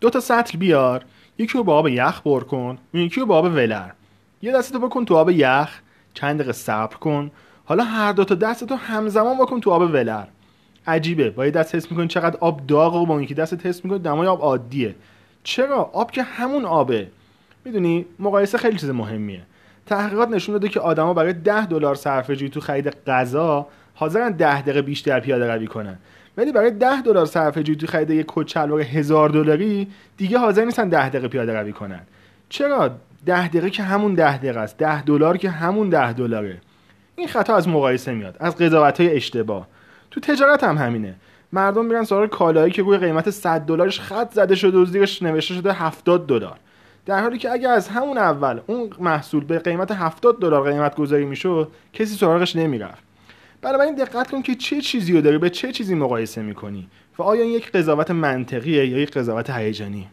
دو تا سطل بیار یکی رو با آب یخ پر کن اون یکی رو با آب ولر. یه دستتو بکن تو آب یخ چند دقیقه صبر کن. حالا هر دو تا دستتو همزمان بکن تو آب ولر. عجیبه با یه دست حس می‌کنی چقدر آب داغه و با اون یکی دست حس می‌کنی دمای آب عادیه. چرا؟ آب که همون آبه. می‌دونی مقایسه خیلی چیز مهمیه. تحقیقات نشون داده که آدما برای 10 دلار صرفه تو خرید غذا حاضرن 10 دقیقه بیشتر پیاده روی کنن. ولی برای 10 دلار صرفه تو خرید یک کت شلوار هزار دلاری دیگه حاضر نیستن 10 دقیقه پیاده روی کنن. چرا؟ 10 دقیقه که همون 10 دقیقه است. 10 دلار که همون 10 دلاره. این خطا از مقایسه میاد از قضاوت های اشتباه. تو تجارت هم همینه. مردم میرن سراغ کالایی که روی قیمت 100 دلارش خط زده شده و زیرش نوشته شده 70 دلار. در حالی که اگر از همون اول اون محصول به قیمت 70 دلار قیمت گذاری می‌شد کسی سراغش نمی‌رفت. این دقت کن که چه چیزی رو داری به چه چیزی مقایسه می‌کنی؟ و آیا این یک قضاوت منطقیه یا یک قضاوت هیجانی؟